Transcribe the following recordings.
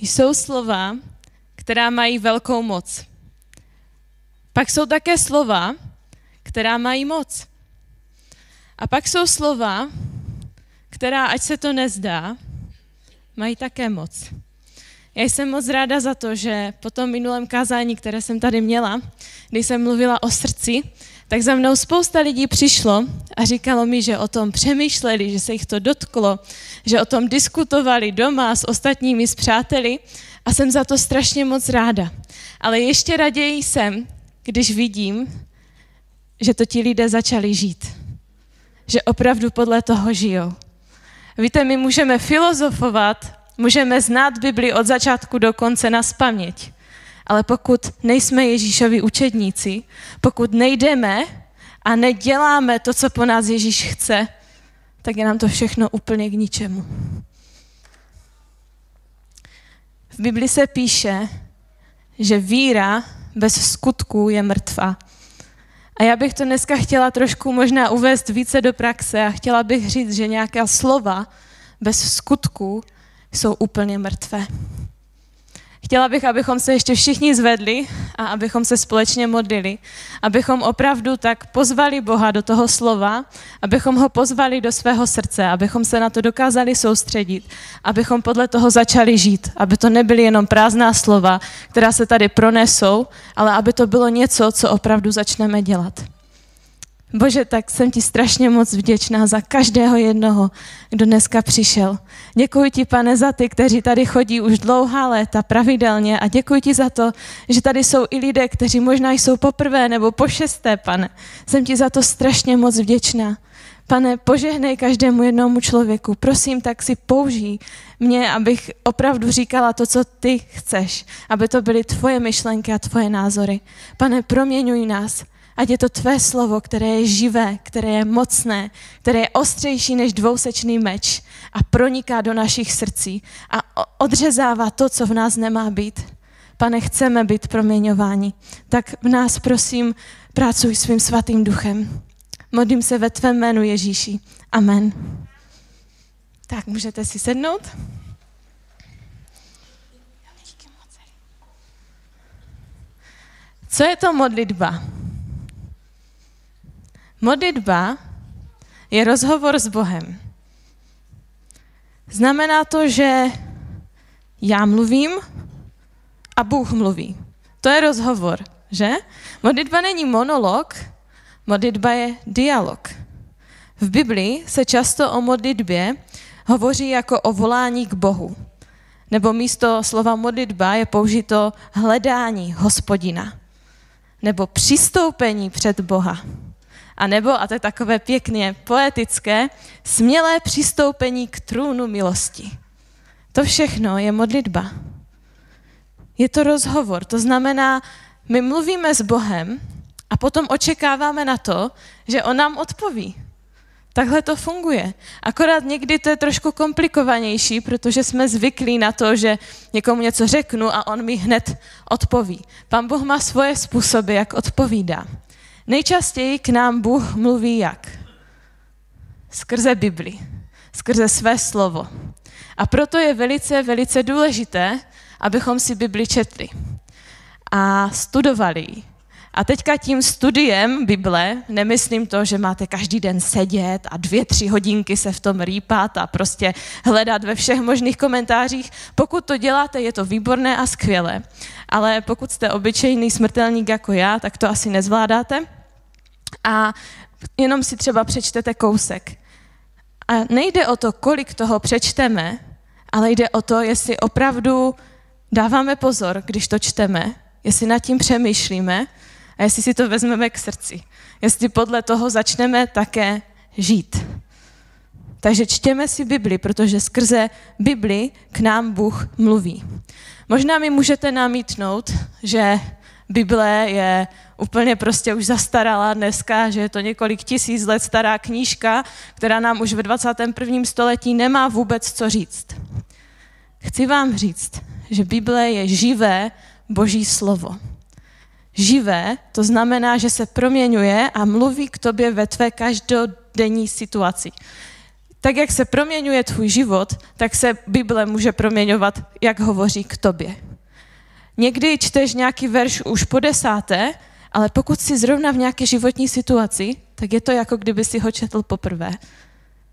jsou slova, která mají velkou moc. Pak jsou také slova, která mají moc. A pak jsou slova, která, ať se to nezdá, mají také moc. Já jsem moc ráda za to, že po tom minulém kázání, které jsem tady měla, kdy jsem mluvila o srdci, tak za mnou spousta lidí přišlo a říkalo mi, že o tom přemýšleli, že se jich to dotklo, že o tom diskutovali doma s ostatními, s přáteli a jsem za to strašně moc ráda. Ale ještě raději jsem, když vidím, že to ti lidé začali žít. Že opravdu podle toho žijou. Víte, my můžeme filozofovat, můžeme znát Bibli od začátku do konce na spaměť, ale pokud nejsme Ježíšovi učedníci, pokud nejdeme a neděláme to, co po nás Ježíš chce, tak je nám to všechno úplně k ničemu. V Bibli se píše, že víra bez skutků je mrtvá. A já bych to dneska chtěla trošku možná uvést více do praxe a chtěla bych říct, že nějaká slova bez skutků jsou úplně mrtvé. Chtěla bych, abychom se ještě všichni zvedli a abychom se společně modlili, abychom opravdu tak pozvali Boha do toho slova, abychom ho pozvali do svého srdce, abychom se na to dokázali soustředit, abychom podle toho začali žít, aby to nebyly jenom prázdná slova, která se tady pronesou, ale aby to bylo něco, co opravdu začneme dělat. Bože, tak jsem ti strašně moc vděčná za každého jednoho, kdo dneska přišel. Děkuji ti, pane, za ty, kteří tady chodí už dlouhá léta pravidelně a děkuji ti za to, že tady jsou i lidé, kteří možná jsou poprvé nebo po šesté, pane. Jsem ti za to strašně moc vděčná. Pane, požehnej každému jednomu člověku. Prosím, tak si použij mě, abych opravdu říkala to, co ty chceš, aby to byly tvoje myšlenky a tvoje názory. Pane, proměňuj nás. Ať je to tvé slovo, které je živé, které je mocné, které je ostřejší než dvousečný meč a proniká do našich srdcí a odřezává to, co v nás nemá být. Pane, chceme být proměňováni. Tak v nás prosím, pracuj svým svatým duchem. Modlím se ve tvém jménu Ježíši. Amen. Tak, můžete si sednout. Co je to modlitba? Modlitba je rozhovor s Bohem. Znamená to, že já mluvím a Bůh mluví. To je rozhovor, že? Modlitba není monolog, modlitba je dialog. V Biblii se často o modlitbě hovoří jako o volání k Bohu. Nebo místo slova modlitba je použito hledání hospodina. Nebo přistoupení před Boha. A nebo, a to je takové pěkně poetické, smělé přistoupení k trůnu milosti. To všechno je modlitba. Je to rozhovor, to znamená, my mluvíme s Bohem a potom očekáváme na to, že On nám odpoví. Takhle to funguje. Akorát někdy to je trošku komplikovanější, protože jsme zvyklí na to, že někomu něco řeknu a on mi hned odpoví. Pan Bůh má svoje způsoby, jak odpovídá. Nejčastěji k nám Bůh mluví jak? Skrze Bibli, skrze své slovo. A proto je velice, velice důležité, abychom si Bibli četli a studovali ji. A teďka tím studiem Bible nemyslím to, že máte každý den sedět a dvě, tři hodinky se v tom rýpat a prostě hledat ve všech možných komentářích. Pokud to děláte, je to výborné a skvělé. Ale pokud jste obyčejný smrtelník jako já, tak to asi nezvládáte a jenom si třeba přečtete kousek. A nejde o to, kolik toho přečteme, ale jde o to, jestli opravdu dáváme pozor, když to čteme, jestli nad tím přemýšlíme a jestli si to vezmeme k srdci. Jestli podle toho začneme také žít. Takže čtěme si Bibli, protože skrze Bibli k nám Bůh mluví. Možná mi můžete namítnout, že Bible je úplně prostě už zastarala dneska, že je to několik tisíc let stará knížka, která nám už ve 21. století nemá vůbec co říct. Chci vám říct, že Bible je živé boží slovo. Živé, to znamená, že se proměňuje a mluví k tobě ve tvé každodenní situaci. tak jak se proměňuje tvůj život, tak se Bible může proměňovat, jak hovoří k tobě. Někdy čteš nějaký verš už po desáté, ale pokud jsi zrovna v nějaké životní situaci, tak je to jako kdyby si ho četl poprvé.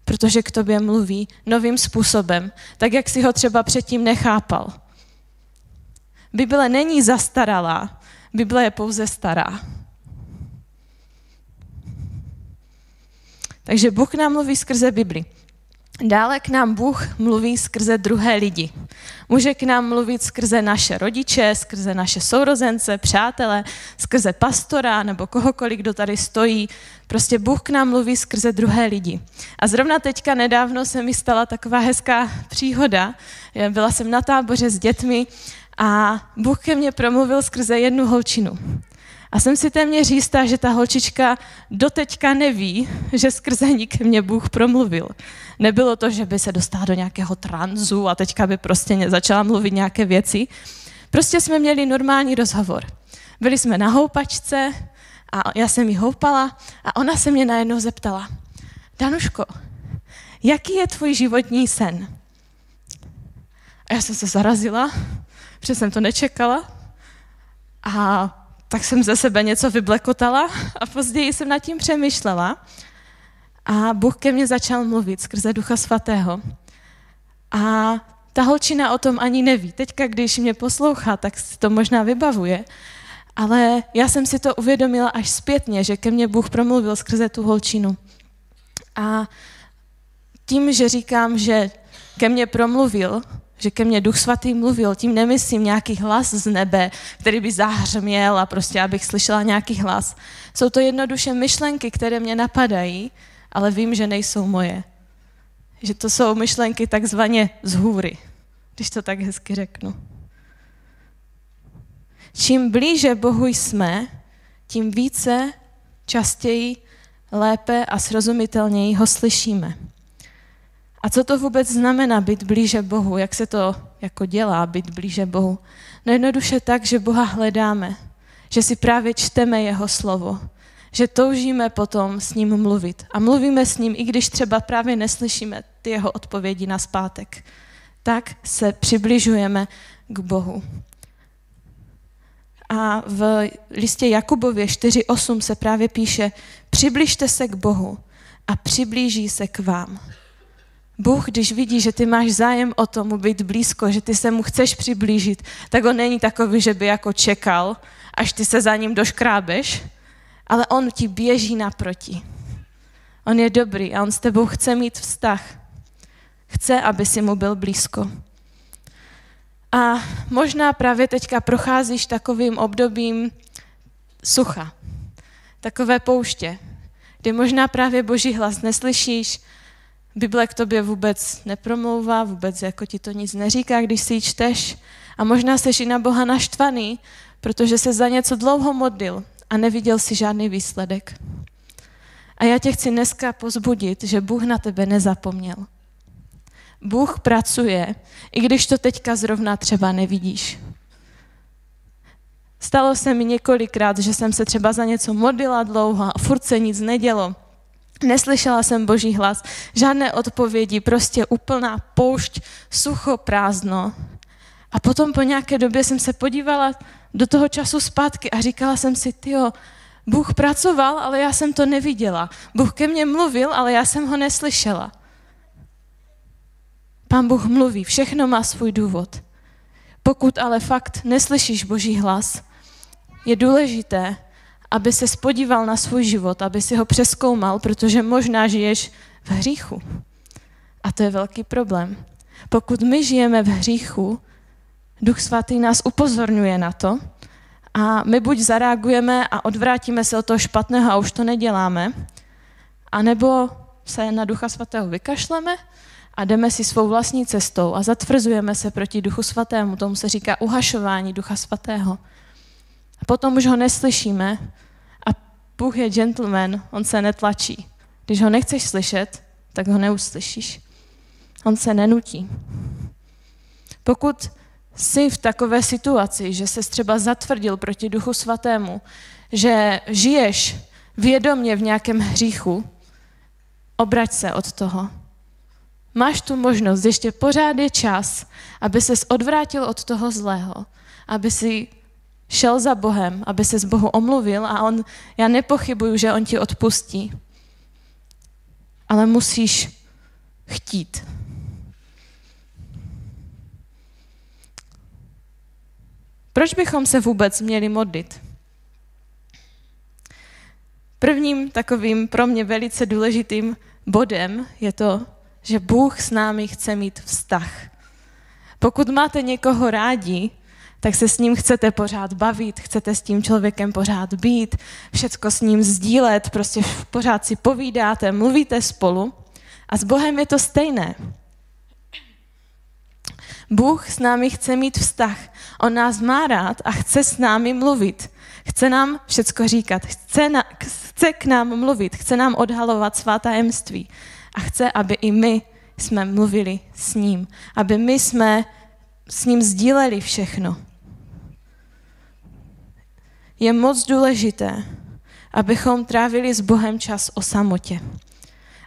Protože k tobě mluví novým způsobem, tak jak si ho třeba předtím nechápal. Bible není zastaralá, Bible je pouze stará. Takže Bůh nám mluví skrze Bibli. Dále k nám Bůh mluví skrze druhé lidi. Může k nám mluvit skrze naše rodiče, skrze naše sourozence, přátele, skrze pastora nebo kohokoliv, kdo tady stojí. Prostě Bůh k nám mluví skrze druhé lidi. A zrovna teďka nedávno se mi stala taková hezká příhoda. Byla jsem na táboře s dětmi a Bůh ke mně promluvil skrze jednu holčinu. A jsem si téměř jistá, že ta holčička doteďka neví, že skrze ní ke mně Bůh promluvil. Nebylo to, že by se dostala do nějakého tranzu a teďka by prostě začala mluvit nějaké věci. Prostě jsme měli normální rozhovor. Byli jsme na houpačce a já jsem jí houpala a ona se mě najednou zeptala, Danuško, jaký je tvůj životní sen? A já jsem se zarazila, protože jsem to nečekala. A tak jsem ze sebe něco vyblekotala a později jsem nad tím přemýšlela. A Bůh ke mně začal mluvit skrze Ducha Svatého. A ta holčina o tom ani neví. Teďka, když mě poslouchá, tak si to možná vybavuje. Ale já jsem si to uvědomila až zpětně, že ke mně Bůh promluvil skrze tu holčinu. A tím, že říkám, že ke mně promluvil, že ke mně Duch Svatý mluvil, tím nemyslím nějaký hlas z nebe, který by zahřměl a prostě abych slyšela nějaký hlas. Jsou to jednoduše myšlenky, které mě napadají, ale vím, že nejsou moje. Že to jsou myšlenky takzvaně z hůry, když to tak hezky řeknu. Čím blíže Bohu jsme, tím více, častěji, lépe a srozumitelněji ho slyšíme. A co to vůbec znamená být blíže Bohu? Jak se to jako dělá být blíže Bohu? No jednoduše tak, že Boha hledáme, že si právě čteme jeho slovo, že toužíme potom s ním mluvit. A mluvíme s ním, i když třeba právě neslyšíme ty jeho odpovědi na zpátek. Tak se přibližujeme k Bohu. A v listě Jakubově 4.8 se právě píše, přibližte se k Bohu a přiblíží se k vám. Bůh, když vidí, že ty máš zájem o tomu být blízko, že ty se mu chceš přiblížit, tak on není takový, že by jako čekal, až ty se za ním doškrábeš, ale on ti běží naproti. On je dobrý a on s tebou chce mít vztah. Chce, aby si mu byl blízko. A možná právě teďka procházíš takovým obdobím sucha, takové pouště, kdy možná právě boží hlas neslyšíš, Bible k tobě vůbec nepromlouvá, vůbec jako ti to nic neříká, když si ji čteš. A možná jsi i na Boha naštvaný, protože se za něco dlouho modlil a neviděl si žádný výsledek. A já tě chci dneska pozbudit, že Bůh na tebe nezapomněl. Bůh pracuje, i když to teďka zrovna třeba nevidíš. Stalo se mi několikrát, že jsem se třeba za něco modlila dlouho a furt se nic nedělo. Neslyšela jsem boží hlas, žádné odpovědi, prostě úplná poušť, sucho, prázdno. A potom po nějaké době jsem se podívala do toho času zpátky a říkala jsem si, tyjo, Bůh pracoval, ale já jsem to neviděla. Bůh ke mně mluvil, ale já jsem ho neslyšela. Pán Bůh mluví, všechno má svůj důvod. Pokud ale fakt neslyšíš Boží hlas, je důležité, aby se spodíval na svůj život, aby si ho přeskoumal, protože možná žiješ v hříchu. A to je velký problém. Pokud my žijeme v hříchu, Duch Svatý nás upozorňuje na to a my buď zareagujeme a odvrátíme se od toho špatného a už to neděláme, anebo se na Ducha Svatého vykašleme a jdeme si svou vlastní cestou a zatvrzujeme se proti Duchu Svatému. Tomu se říká uhašování Ducha Svatého. A potom už ho neslyšíme Bůh je gentleman, on se netlačí. Když ho nechceš slyšet, tak ho neuslyšíš. On se nenutí. Pokud jsi v takové situaci, že se třeba zatvrdil proti Duchu Svatému, že žiješ vědomě v nějakém hříchu, obrať se od toho. máš tu možnost, ještě pořád je čas, aby ses odvrátil od toho zlého, aby si šel za Bohem, aby se z Bohu omluvil a on, já nepochybuju, že on ti odpustí. Ale musíš chtít. Proč bychom se vůbec měli modlit? Prvním takovým pro mě velice důležitým bodem je to, že Bůh s námi chce mít vztah. Pokud máte někoho rádi, tak se s ním chcete pořád bavit, chcete s tím člověkem pořád být, všecko s ním sdílet, prostě pořád si povídáte, mluvíte spolu. A s Bohem je to stejné. Bůh s námi chce mít vztah. On nás má rád a chce s námi mluvit. Chce nám všecko říkat. Chce, na, chce k nám mluvit. Chce nám odhalovat svá tajemství. A chce, aby i my jsme mluvili s ním. Aby my jsme s ním sdíleli všechno. Je moc důležité, abychom trávili s Bohem čas o samotě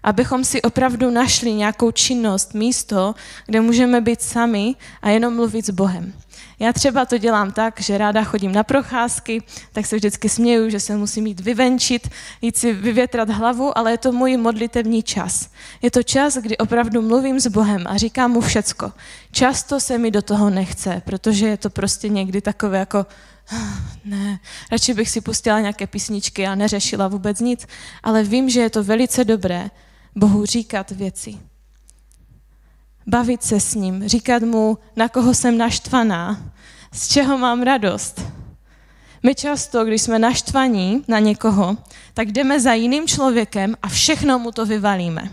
abychom si opravdu našli nějakou činnost, místo, kde můžeme být sami a jenom mluvit s Bohem. Já třeba to dělám tak, že ráda chodím na procházky, tak se vždycky směju, že se musím jít vyvenčit, jít si vyvětrat hlavu, ale je to můj modlitevní čas. Je to čas, kdy opravdu mluvím s Bohem a říkám mu všecko. Často se mi do toho nechce, protože je to prostě někdy takové jako ah, ne, radši bych si pustila nějaké písničky a neřešila vůbec nic, ale vím, že je to velice dobré, Bohu říkat věci. Bavit se s ním, říkat mu, na koho jsem naštvaná, z čeho mám radost. My často, když jsme naštvaní na někoho, tak jdeme za jiným člověkem a všechno mu to vyvalíme.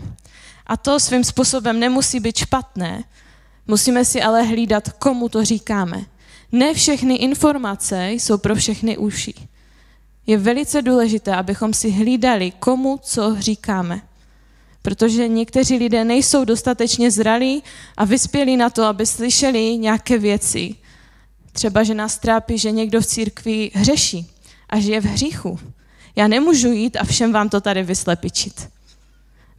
A to svým způsobem nemusí být špatné, musíme si ale hlídat, komu to říkáme. Ne všechny informace jsou pro všechny uši. Je velice důležité, abychom si hlídali, komu co říkáme protože někteří lidé nejsou dostatečně zralí a vyspělí na to, aby slyšeli nějaké věci. Třeba, že nás trápí, že někdo v církvi hřeší a žije v hříchu. Já nemůžu jít a všem vám to tady vyslepičit.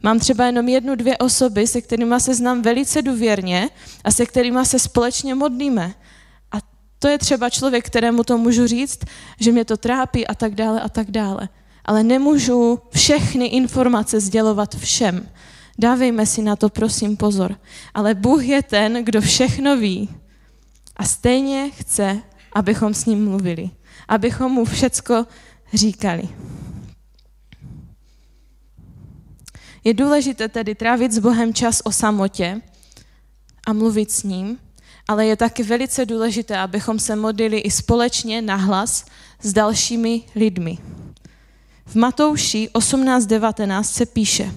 Mám třeba jenom jednu, dvě osoby, se kterými se znám velice důvěrně a se kterými se společně modlíme. A to je třeba člověk, kterému to můžu říct, že mě to trápí a tak dále a tak dále ale nemůžu všechny informace sdělovat všem. Dávejme si na to, prosím, pozor. Ale Bůh je ten, kdo všechno ví. A stejně chce, abychom s ním mluvili. Abychom mu všecko říkali. Je důležité tedy trávit s Bohem čas o samotě a mluvit s ním, ale je taky velice důležité, abychom se modlili i společně nahlas s dalšími lidmi. V Matouši 18.19 se píše,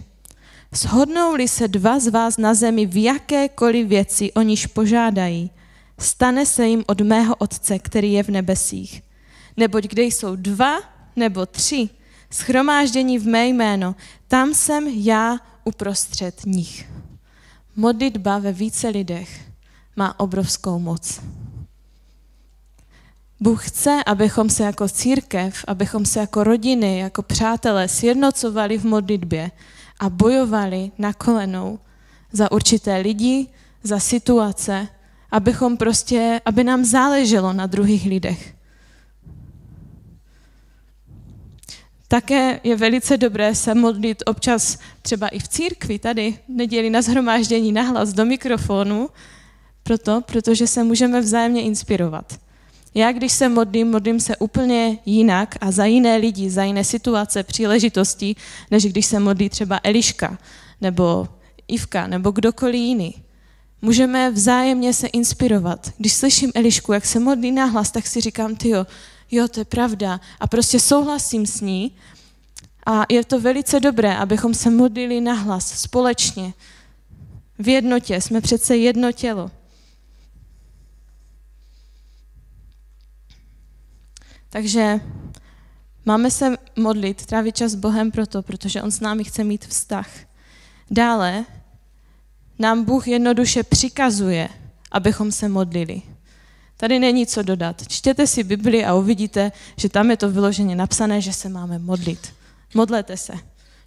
Shodnou-li se dva z vás na zemi v jakékoliv věci, o níž požádají, stane se jim od mého Otce, který je v nebesích. Neboť kde jsou dva nebo tři schromáždění v mé jméno, tam jsem já uprostřed nich. Modlitba ve více lidech má obrovskou moc. Bůh chce, abychom se jako církev, abychom se jako rodiny, jako přátelé sjednocovali v modlitbě a bojovali na kolenou za určité lidi, za situace, abychom prostě, aby nám záleželo na druhých lidech. Také je velice dobré se modlit občas třeba i v církvi, tady neděli na zhromáždění nahlas do mikrofonu, proto, protože se můžeme vzájemně inspirovat. Já, když se modlím, modlím se úplně jinak a za jiné lidi, za jiné situace, příležitosti, než když se modlí třeba Eliška nebo Ivka nebo kdokoliv jiný. Můžeme vzájemně se inspirovat. Když slyším Elišku, jak se modlí nahlas, tak si říkám, ty jo, to je pravda. A prostě souhlasím s ní. A je to velice dobré, abychom se modlili nahlas, společně. V jednotě, jsme přece jedno tělo. Takže máme se modlit, trávit čas s Bohem proto, protože On s námi chce mít vztah. Dále nám Bůh jednoduše přikazuje, abychom se modlili. Tady není co dodat. Čtěte si Bibli a uvidíte, že tam je to vyloženě napsané, že se máme modlit. Modlete se.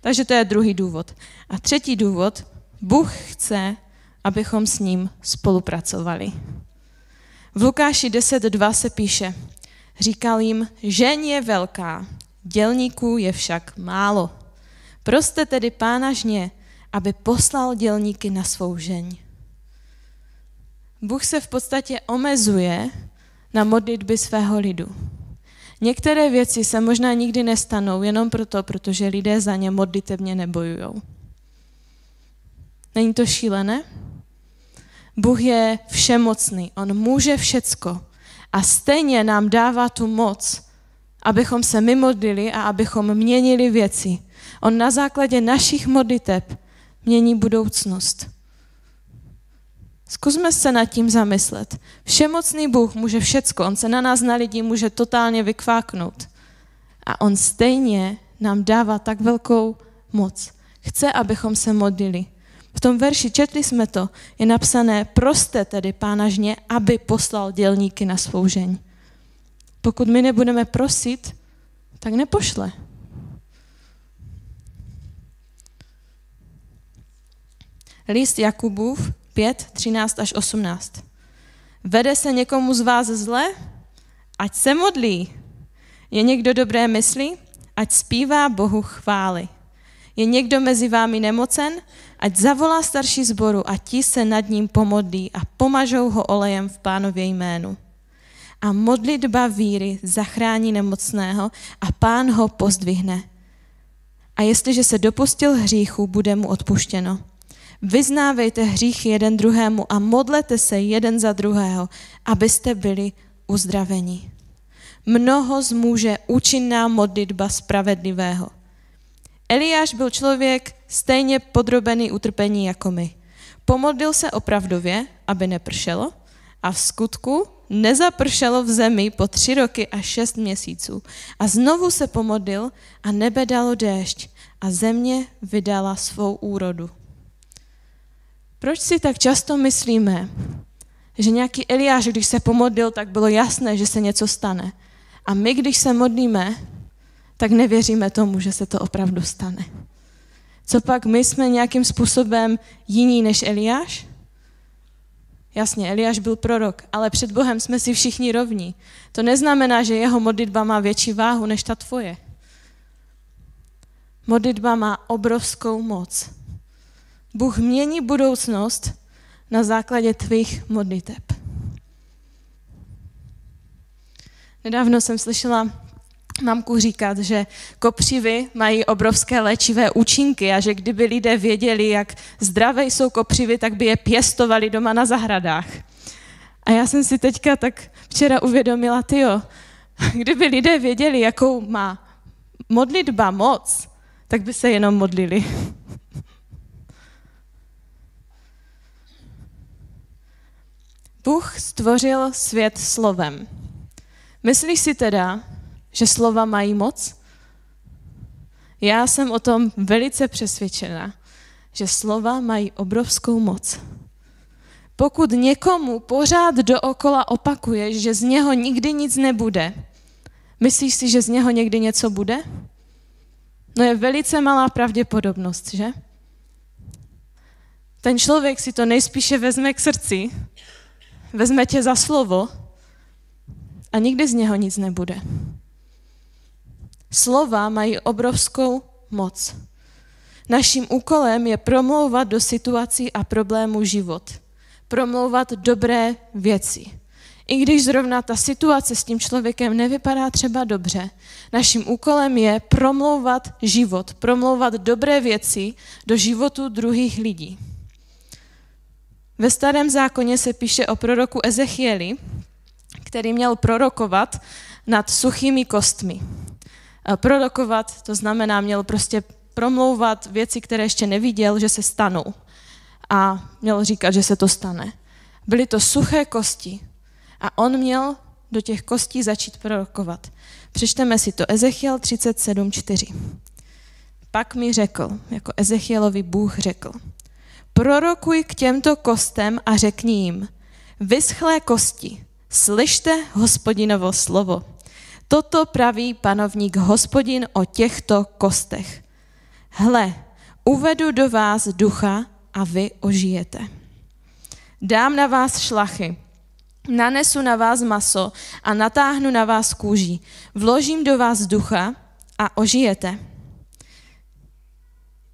Takže to je druhý důvod. A třetí důvod, Bůh chce, abychom s ním spolupracovali. V Lukáši 10.2 se píše, říkal jim, žen je velká, dělníků je však málo. Proste tedy pána žně, aby poslal dělníky na svou žeň. Bůh se v podstatě omezuje na modlitby svého lidu. Některé věci se možná nikdy nestanou jenom proto, protože lidé za ně modlitevně nebojujou. Není to šílené? Bůh je všemocný, on může všecko a stejně nám dává tu moc, abychom se my modlili a abychom měnili věci. On na základě našich modliteb mění budoucnost. Zkusme se nad tím zamyslet. Všemocný Bůh může všecko, On se na nás, na lidi, může totálně vykváknout. A On stejně nám dává tak velkou moc. Chce, abychom se modlili. V tom verši, četli jsme to, je napsané, proste tedy pána žně, aby poslal dělníky na svou žeň. Pokud my nebudeme prosit, tak nepošle. List Jakubův 5, 13 až 18. Vede se někomu z vás zle? Ať se modlí. Je někdo dobré mysli? Ať zpívá Bohu chvály. Je někdo mezi vámi nemocen? Ať zavolá starší zboru a ti se nad ním pomodlí a pomažou ho olejem v pánově jménu. A modlitba víry zachrání nemocného a pán ho pozdvihne. A jestliže se dopustil hříchu, bude mu odpuštěno. Vyznávejte hřích jeden druhému a modlete se jeden za druhého, abyste byli uzdraveni. Mnoho zmůže účinná modlitba spravedlivého. Eliáš byl člověk stejně podrobený utrpení jako my. Pomodlil se opravdově, aby nepršelo, a v skutku nezapršelo v zemi po tři roky a šest měsíců. A znovu se pomodlil a nebe dalo déšť a země vydala svou úrodu. Proč si tak často myslíme, že nějaký Eliáš, když se pomodlil, tak bylo jasné, že se něco stane. A my, když se modlíme, tak nevěříme tomu, že se to opravdu stane. Co pak my jsme nějakým způsobem jiní než Eliáš? Jasně, Eliáš byl prorok, ale před Bohem jsme si všichni rovní. To neznamená, že jeho modlitba má větší váhu než ta tvoje. Modlitba má obrovskou moc. Bůh mění budoucnost na základě tvých modliteb. Nedávno jsem slyšela mamku říkat, že kopřivy mají obrovské léčivé účinky a že kdyby lidé věděli, jak zdravé jsou kopřivy, tak by je pěstovali doma na zahradách. A já jsem si teďka tak včera uvědomila, tyjo, kdyby lidé věděli, jakou má modlitba moc, tak by se jenom modlili. Bůh stvořil svět slovem. Myslíš si teda, že slova mají moc? Já jsem o tom velice přesvědčena, že slova mají obrovskou moc. Pokud někomu pořád dookola opakuješ, že z něho nikdy nic nebude, myslíš si, že z něho někdy něco bude? No je velice malá pravděpodobnost, že? Ten člověk si to nejspíše vezme k srdci, vezme tě za slovo a nikdy z něho nic nebude. Slova mají obrovskou moc. Naším úkolem je promlouvat do situací a problémů život. Promlouvat dobré věci. I když zrovna ta situace s tím člověkem nevypadá třeba dobře, naším úkolem je promlouvat život, promlouvat dobré věci do životu druhých lidí. Ve starém zákoně se píše o proroku Ezechieli, který měl prorokovat nad suchými kostmi. Prorokovat, to znamená, měl prostě promlouvat věci, které ještě neviděl, že se stanou. A měl říkat, že se to stane. Byly to suché kosti. A on měl do těch kostí začít prorokovat. Přečteme si to Ezechiel 37.4. Pak mi řekl, jako Ezechielovi Bůh řekl, prorokuj k těmto kostem a řekni jim, vyschlé kosti, slyšte hospodinovo slovo. Toto praví panovník hospodin o těchto kostech. Hle, uvedu do vás ducha a vy ožijete. Dám na vás šlachy, nanesu na vás maso a natáhnu na vás kůži. Vložím do vás ducha a ožijete.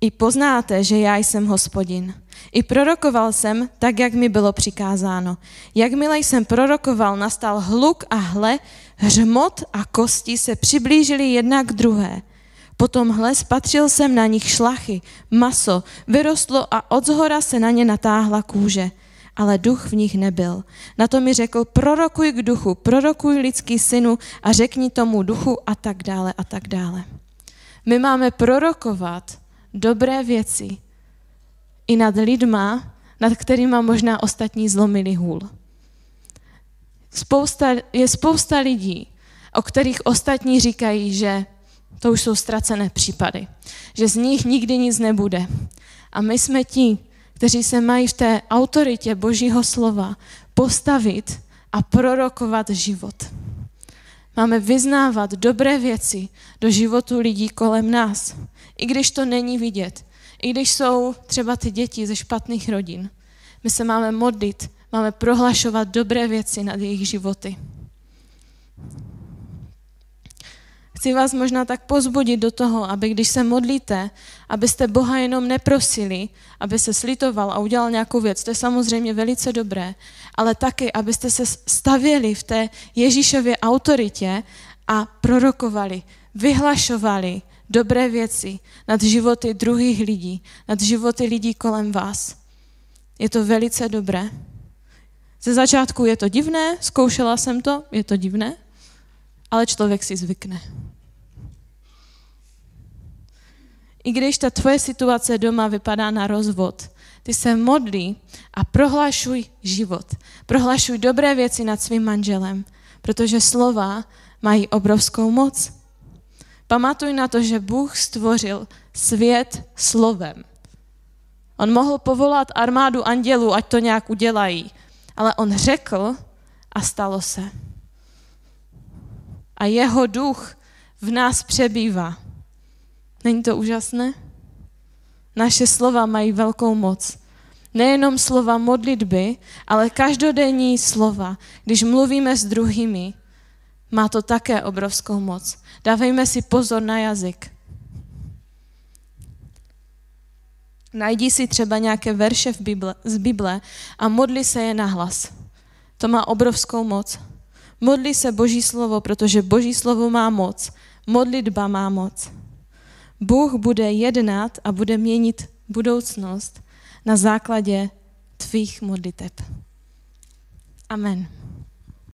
I poznáte, že já jsem hospodin. I prorokoval jsem tak, jak mi bylo přikázáno. Jakmile jsem prorokoval, nastal hluk a hle, hřmot a kosti se přiblížily jedna k druhé. Potom hle, spatřil jsem na nich šlachy, maso, vyrostlo a od zhora se na ně natáhla kůže. Ale duch v nich nebyl. Na to mi řekl, prorokuj k duchu, prorokuj lidský synu a řekni tomu duchu a tak dále a tak dále. My máme prorokovat dobré věci i nad lidma, nad kterými možná ostatní zlomili hůl. Spousta, je spousta lidí, o kterých ostatní říkají, že to už jsou ztracené případy, že z nich nikdy nic nebude. A my jsme ti, kteří se mají v té autoritě Božího slova postavit a prorokovat život. Máme vyznávat dobré věci do životu lidí kolem nás, i když to není vidět, i když jsou třeba ty děti ze špatných rodin. My se máme modlit, máme prohlašovat dobré věci nad jejich životy. Chci vás možná tak pozbudit do toho, aby když se modlíte, abyste Boha jenom neprosili, aby se slitoval a udělal nějakou věc. To je samozřejmě velice dobré, ale taky, abyste se stavěli v té Ježíšově autoritě a prorokovali, vyhlašovali dobré věci nad životy druhých lidí, nad životy lidí kolem vás. Je to velice dobré. Ze začátku je to divné, zkoušela jsem to, je to divné, ale člověk si zvykne. I když ta tvoje situace doma vypadá na rozvod, ty se modlí a prohlašuj život. Prohlašuj dobré věci nad svým manželem, protože slova mají obrovskou moc. Pamatuj na to, že Bůh stvořil svět slovem. On mohl povolat armádu andělů, ať to nějak udělají, ale on řekl a stalo se. A jeho duch v nás přebývá. Není to úžasné? Naše slova mají velkou moc. Nejenom slova modlitby, ale každodenní slova. Když mluvíme s druhými, má to také obrovskou moc. Dávejme si pozor na jazyk. Najdi si třeba nějaké verše v Bible, z Bible a modli se je na hlas. To má obrovskou moc. Modli se Boží slovo, protože Boží slovo má moc. Modlitba má moc. Bůh bude jednat a bude měnit budoucnost na základě tvých modliteb. Amen.